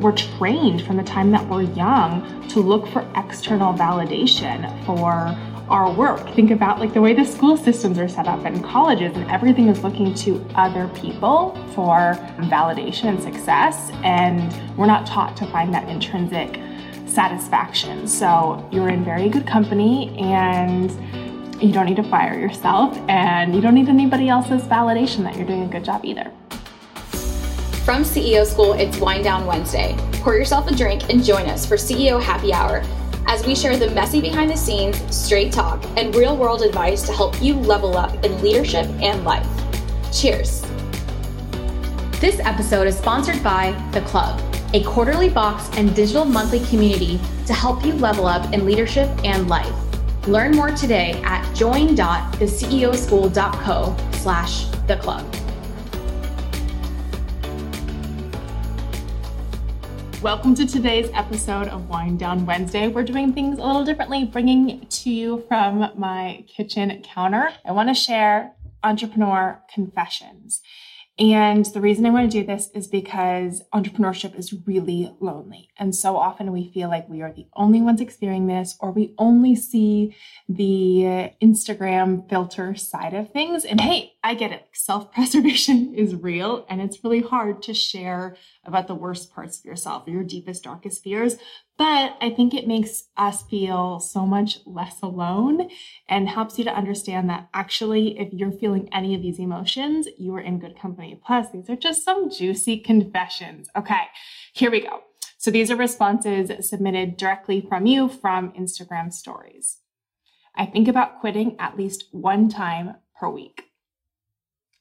we're trained from the time that we're young to look for external validation for our work. Think about like the way the school systems are set up and colleges and everything is looking to other people for validation and success. And we're not taught to find that intrinsic satisfaction. So you're in very good company and you don't need to fire yourself and you don't need anybody else's validation that you're doing a good job either. From CEO School, it's Wind Down Wednesday. Pour yourself a drink and join us for CEO Happy Hour as we share the messy behind the scenes, straight talk, and real world advice to help you level up in leadership and life. Cheers. This episode is sponsored by The Club, a quarterly box and digital monthly community to help you level up in leadership and life. Learn more today at join.theceoschool.co slash the club. Welcome to today's episode of Wind Down Wednesday. We're doing things a little differently, bringing to you from my kitchen counter. I want to share entrepreneur confessions. And the reason I want to do this is because entrepreneurship is really lonely. And so often we feel like we are the only ones experiencing this, or we only see the Instagram filter side of things. And hey, I get it. Self preservation is real, and it's really hard to share about the worst parts of yourself, your deepest, darkest fears. But I think it makes us feel so much less alone and helps you to understand that actually, if you're feeling any of these emotions, you are in good company. Plus, these are just some juicy confessions. Okay, here we go. So these are responses submitted directly from you from Instagram stories. I think about quitting at least one time per week.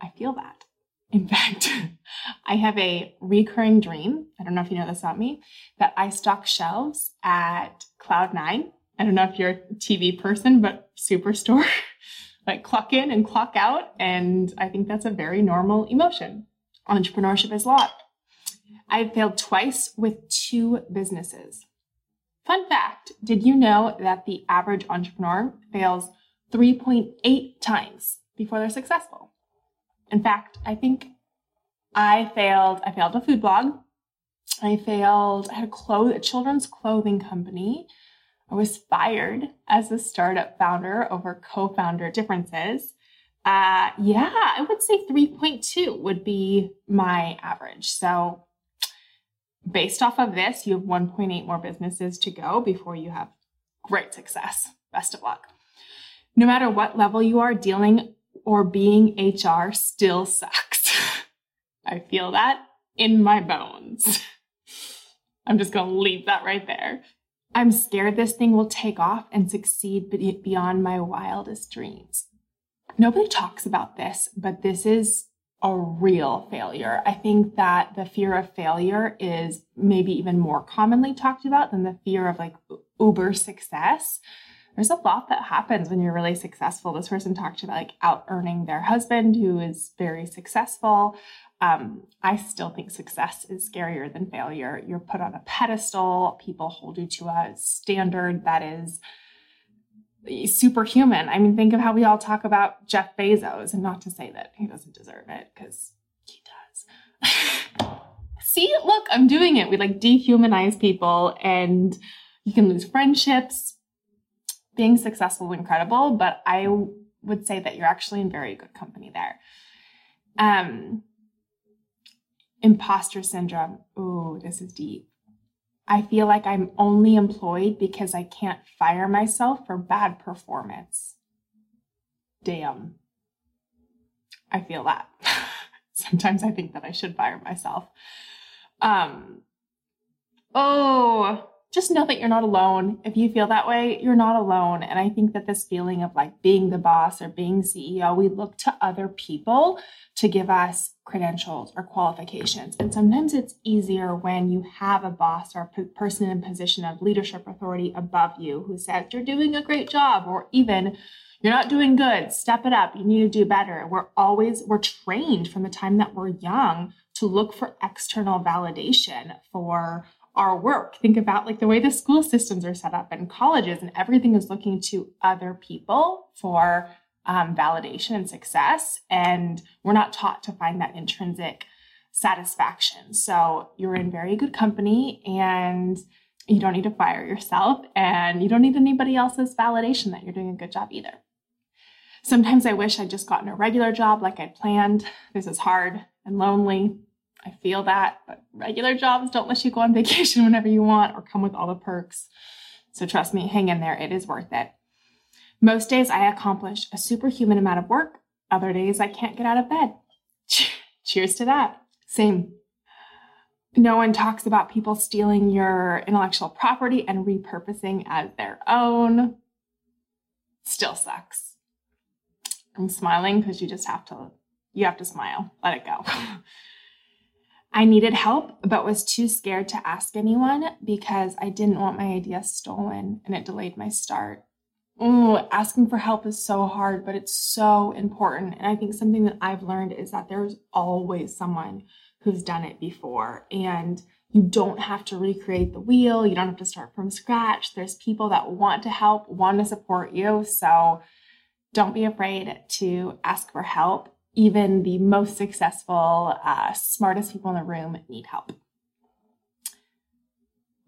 I feel that. In fact, I have a recurring dream. I don't know if you know this about me, that I stock shelves at Cloud9. I don't know if you're a TV person, but Superstore, like clock in and clock out. And I think that's a very normal emotion. Entrepreneurship is a lot. I've failed twice with two businesses. Fun fact Did you know that the average entrepreneur fails 3.8 times before they're successful? In fact, I think I failed. I failed a food blog. I failed. I had a, clothes, a children's clothing company. I was fired as a startup founder over co-founder differences. Uh, yeah, I would say 3.2 would be my average. So based off of this, you have 1.8 more businesses to go before you have great success. Best of luck. No matter what level you are dealing or being HR still sucks. I feel that in my bones. I'm just going to leave that right there. I'm scared this thing will take off and succeed beyond my wildest dreams. Nobody talks about this, but this is a real failure. I think that the fear of failure is maybe even more commonly talked about than the fear of like uber success there's a lot that happens when you're really successful. This person talked about like out earning their husband who is very successful. Um, I still think success is scarier than failure. You're put on a pedestal. People hold you to a standard that is superhuman. I mean, think of how we all talk about Jeff Bezos, and not to say that he doesn't deserve it, because he does. See, look, I'm doing it. We like dehumanize people, and you can lose friendships being successful incredible, but I would say that you're actually in very good company there. Um, imposter syndrome. Ooh, this is deep. I feel like I'm only employed because I can't fire myself for bad performance. Damn. I feel that. Sometimes I think that I should fire myself. Um, oh, just know that you're not alone. If you feel that way, you're not alone. And I think that this feeling of like being the boss or being CEO, we look to other people to give us credentials or qualifications. And sometimes it's easier when you have a boss or a person in a position of leadership authority above you who says, You're doing a great job, or even you're not doing good, step it up, you need to do better. We're always, we're trained from the time that we're young to look for external validation for our work. Think about like the way the school systems are set up and colleges and everything is looking to other people for um, validation and success. And we're not taught to find that intrinsic satisfaction. So you're in very good company and you don't need to fire yourself and you don't need anybody else's validation that you're doing a good job either. Sometimes I wish I'd just gotten a regular job like I'd planned. This is hard and lonely. I feel that, but regular jobs don't let you go on vacation whenever you want or come with all the perks. So trust me, hang in there. It is worth it. Most days I accomplish a superhuman amount of work. Other days I can't get out of bed. Cheers to that. Same. No one talks about people stealing your intellectual property and repurposing as their own. Still sucks. I'm smiling because you just have to you have to smile. Let it go. I needed help, but was too scared to ask anyone because I didn't want my idea stolen and it delayed my start. Ooh, asking for help is so hard, but it's so important. And I think something that I've learned is that there's always someone who's done it before. And you don't have to recreate the wheel. You don't have to start from scratch. There's people that want to help, want to support you. So don't be afraid to ask for help even the most successful, uh, smartest people in the room need help.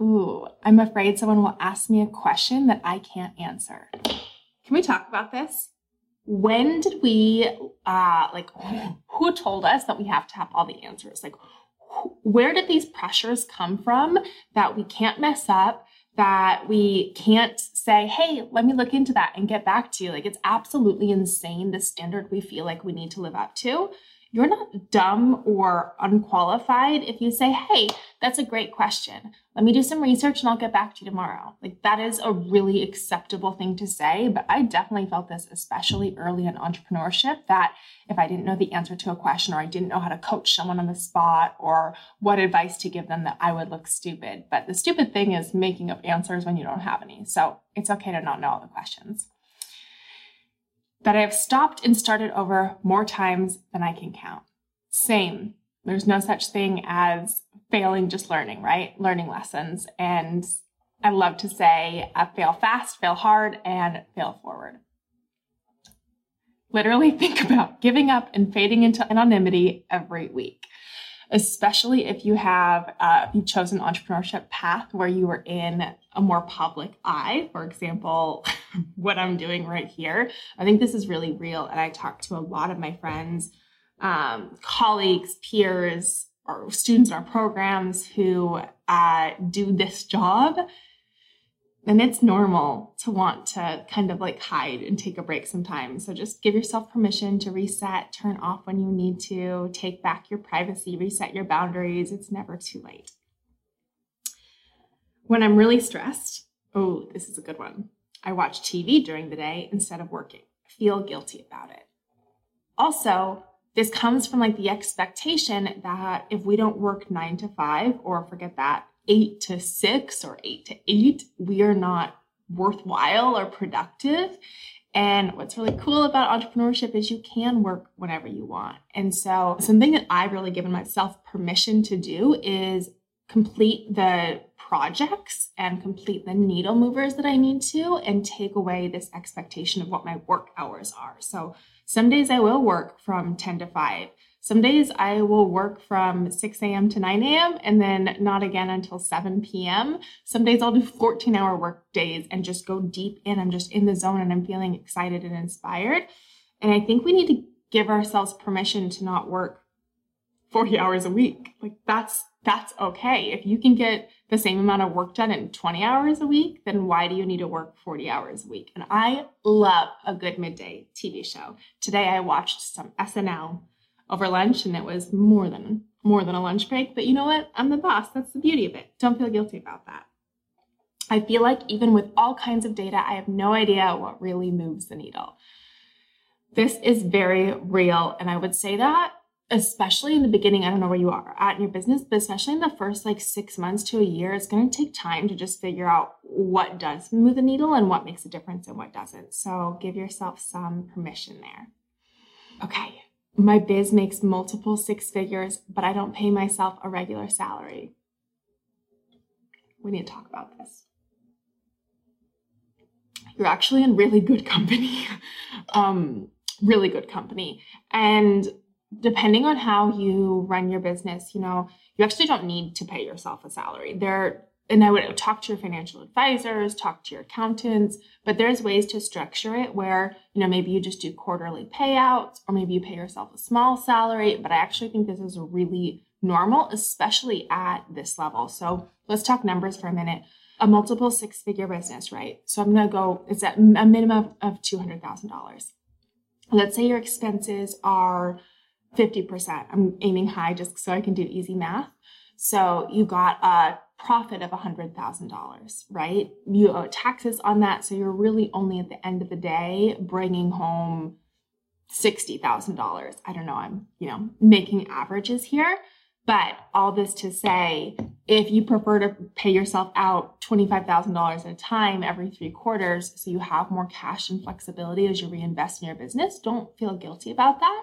Ooh, I'm afraid someone will ask me a question that I can't answer. Can we talk about this? When did we, uh, like, who told us that we have to have all the answers? Like, where did these pressures come from that we can't mess up, that we can't say, hey, let me look into that and get back to you. Like, it's absolutely insane the standard we feel like we need to live up to you're not dumb or unqualified if you say, Hey, that's a great question. Let me do some research and I'll get back to you tomorrow. Like that is a really acceptable thing to say. But I definitely felt this, especially early in entrepreneurship, that if I didn't know the answer to a question or I didn't know how to coach someone on the spot or what advice to give them, that I would look stupid. But the stupid thing is making up answers when you don't have any. So it's okay to not know all the questions that I have stopped and started over more times than I can count. Same. There's no such thing as failing, just learning, right? Learning lessons. And I love to say uh, fail fast, fail hard, and fail forward. Literally think about giving up and fading into anonymity every week especially if you have uh, if you chose an entrepreneurship path where you were in a more public eye. For example what i'm doing right here. I think this is really real and i talk to a lot of my friends um, colleagues peers or students in our programs who uh, do this job and it's normal to want to kind of like hide and take a break sometimes. So just give yourself permission to reset, turn off when you need to, take back your privacy, reset your boundaries. It's never too late. When I'm really stressed, oh, this is a good one. I watch TV during the day instead of working. I feel guilty about it. Also, this comes from like the expectation that if we don't work nine to five, or forget that, eight to six or eight to eight, we are not worthwhile or productive. And what's really cool about entrepreneurship is you can work whenever you want. And so, something that I've really given myself permission to do is complete the projects and complete the needle movers that I need to and take away this expectation of what my work hours are. So, some days I will work from 10 to 5. Some days I will work from 6 a.m. to 9 a.m. and then not again until 7 p.m. Some days I'll do 14 hour work days and just go deep in. I'm just in the zone and I'm feeling excited and inspired. And I think we need to give ourselves permission to not work 40 hours a week. Like that's that's okay. If you can get the same amount of work done in 20 hours a week, then why do you need to work 40 hours a week? And I love a good midday TV show. Today I watched some SNL over lunch and it was more than more than a lunch break. But you know what? I'm the boss. That's the beauty of it. Don't feel guilty about that. I feel like even with all kinds of data, I have no idea what really moves the needle. This is very real. And I would say that especially in the beginning, I don't know where you are at in your business, but especially in the first like six months to a year, it's going to take time to just figure out what does move the needle and what makes a difference and what doesn't. So give yourself some permission there. Okay, my biz makes multiple six figures, but I don't pay myself a regular salary. We need to talk about this. You're actually in really good company. um, really good company. And depending on how you run your business, you know, you actually don't need to pay yourself a salary. There and I would talk to your financial advisors, talk to your accountants, but there's ways to structure it where, you know, maybe you just do quarterly payouts or maybe you pay yourself a small salary, but I actually think this is really normal, especially at this level. So let's talk numbers for a minute. A multiple six figure business, right? So I'm going to go, it's at a minimum of $200,000. Let's say your expenses are 50%. I'm aiming high just so I can do easy math. So you got a profit of $100,000, right? You owe taxes on that. So you're really only at the end of the day bringing home $60,000. I don't know. I'm, you know, making averages here. But all this to say, if you prefer to pay yourself out $25,000 at a time every three quarters, so you have more cash and flexibility as you reinvest in your business, don't feel guilty about that.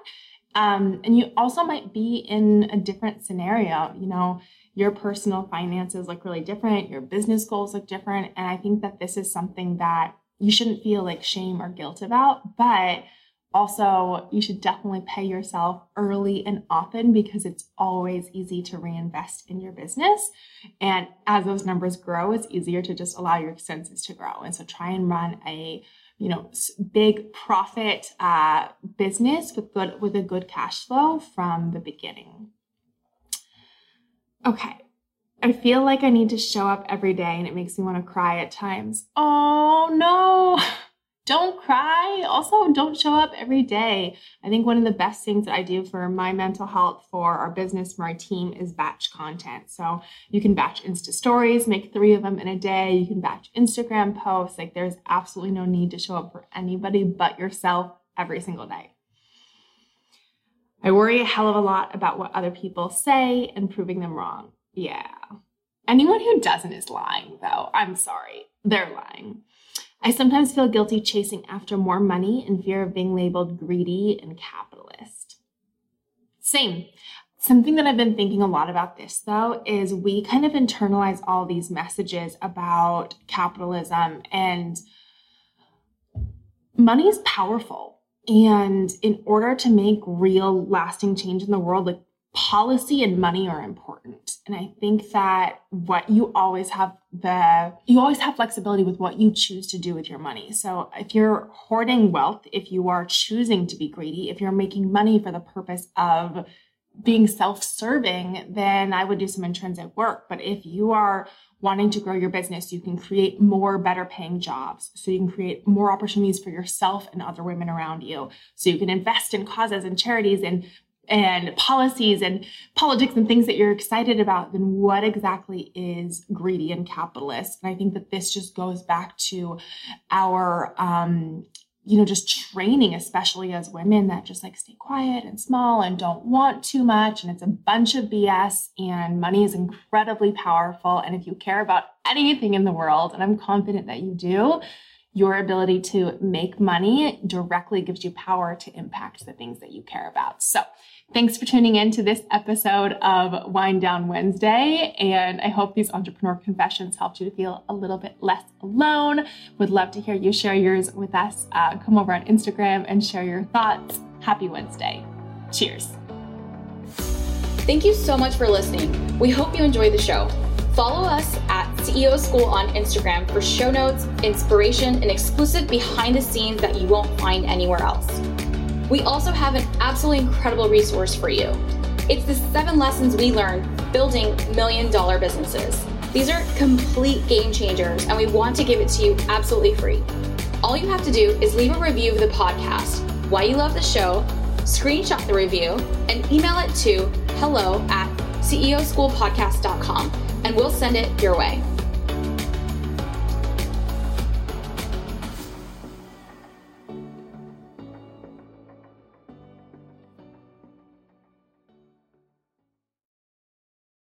Um, and you also might be in a different scenario. You know, your personal finances look really different, your business goals look different. And I think that this is something that you shouldn't feel like shame or guilt about, but also you should definitely pay yourself early and often because it's always easy to reinvest in your business. And as those numbers grow, it's easier to just allow your expenses to grow. And so try and run a you know big profit uh, business with good with a good cash flow from the beginning okay i feel like i need to show up every day and it makes me want to cry at times oh no don't cry. Also, don't show up every day. I think one of the best things that I do for my mental health, for our business, for my team is batch content. So you can batch Insta stories, make three of them in a day. You can batch Instagram posts. Like there's absolutely no need to show up for anybody but yourself every single day. I worry a hell of a lot about what other people say and proving them wrong. Yeah. Anyone who doesn't is lying, though. I'm sorry. They're lying. I sometimes feel guilty chasing after more money in fear of being labeled greedy and capitalist. Same. Something that I've been thinking a lot about this though is we kind of internalize all these messages about capitalism and money is powerful. And in order to make real lasting change in the world, like policy and money are important. And I think that what you always have the, you always have flexibility with what you choose to do with your money. So if you're hoarding wealth, if you are choosing to be greedy, if you're making money for the purpose of being self-serving, then I would do some intrinsic work. But if you are wanting to grow your business, you can create more better paying jobs. So you can create more opportunities for yourself and other women around you. So you can invest in causes and charities and and policies and politics and things that you're excited about, then what exactly is greedy and capitalist? And I think that this just goes back to our, um, you know, just training, especially as women that just like stay quiet and small and don't want too much. And it's a bunch of BS and money is incredibly powerful. And if you care about anything in the world, and I'm confident that you do, your ability to make money directly gives you power to impact the things that you care about. So Thanks for tuning in to this episode of Wind Down Wednesday. And I hope these entrepreneur confessions helped you to feel a little bit less alone. Would love to hear you share yours with us. Uh, come over on Instagram and share your thoughts. Happy Wednesday. Cheers. Thank you so much for listening. We hope you enjoyed the show. Follow us at CEO School on Instagram for show notes, inspiration, and exclusive behind the scenes that you won't find anywhere else. We also have an absolutely incredible resource for you. It's the seven lessons we learned building million dollar businesses. These are complete game changers, and we want to give it to you absolutely free. All you have to do is leave a review of the podcast, why you love the show, screenshot the review, and email it to hello at ceoschoolpodcast.com, and we'll send it your way.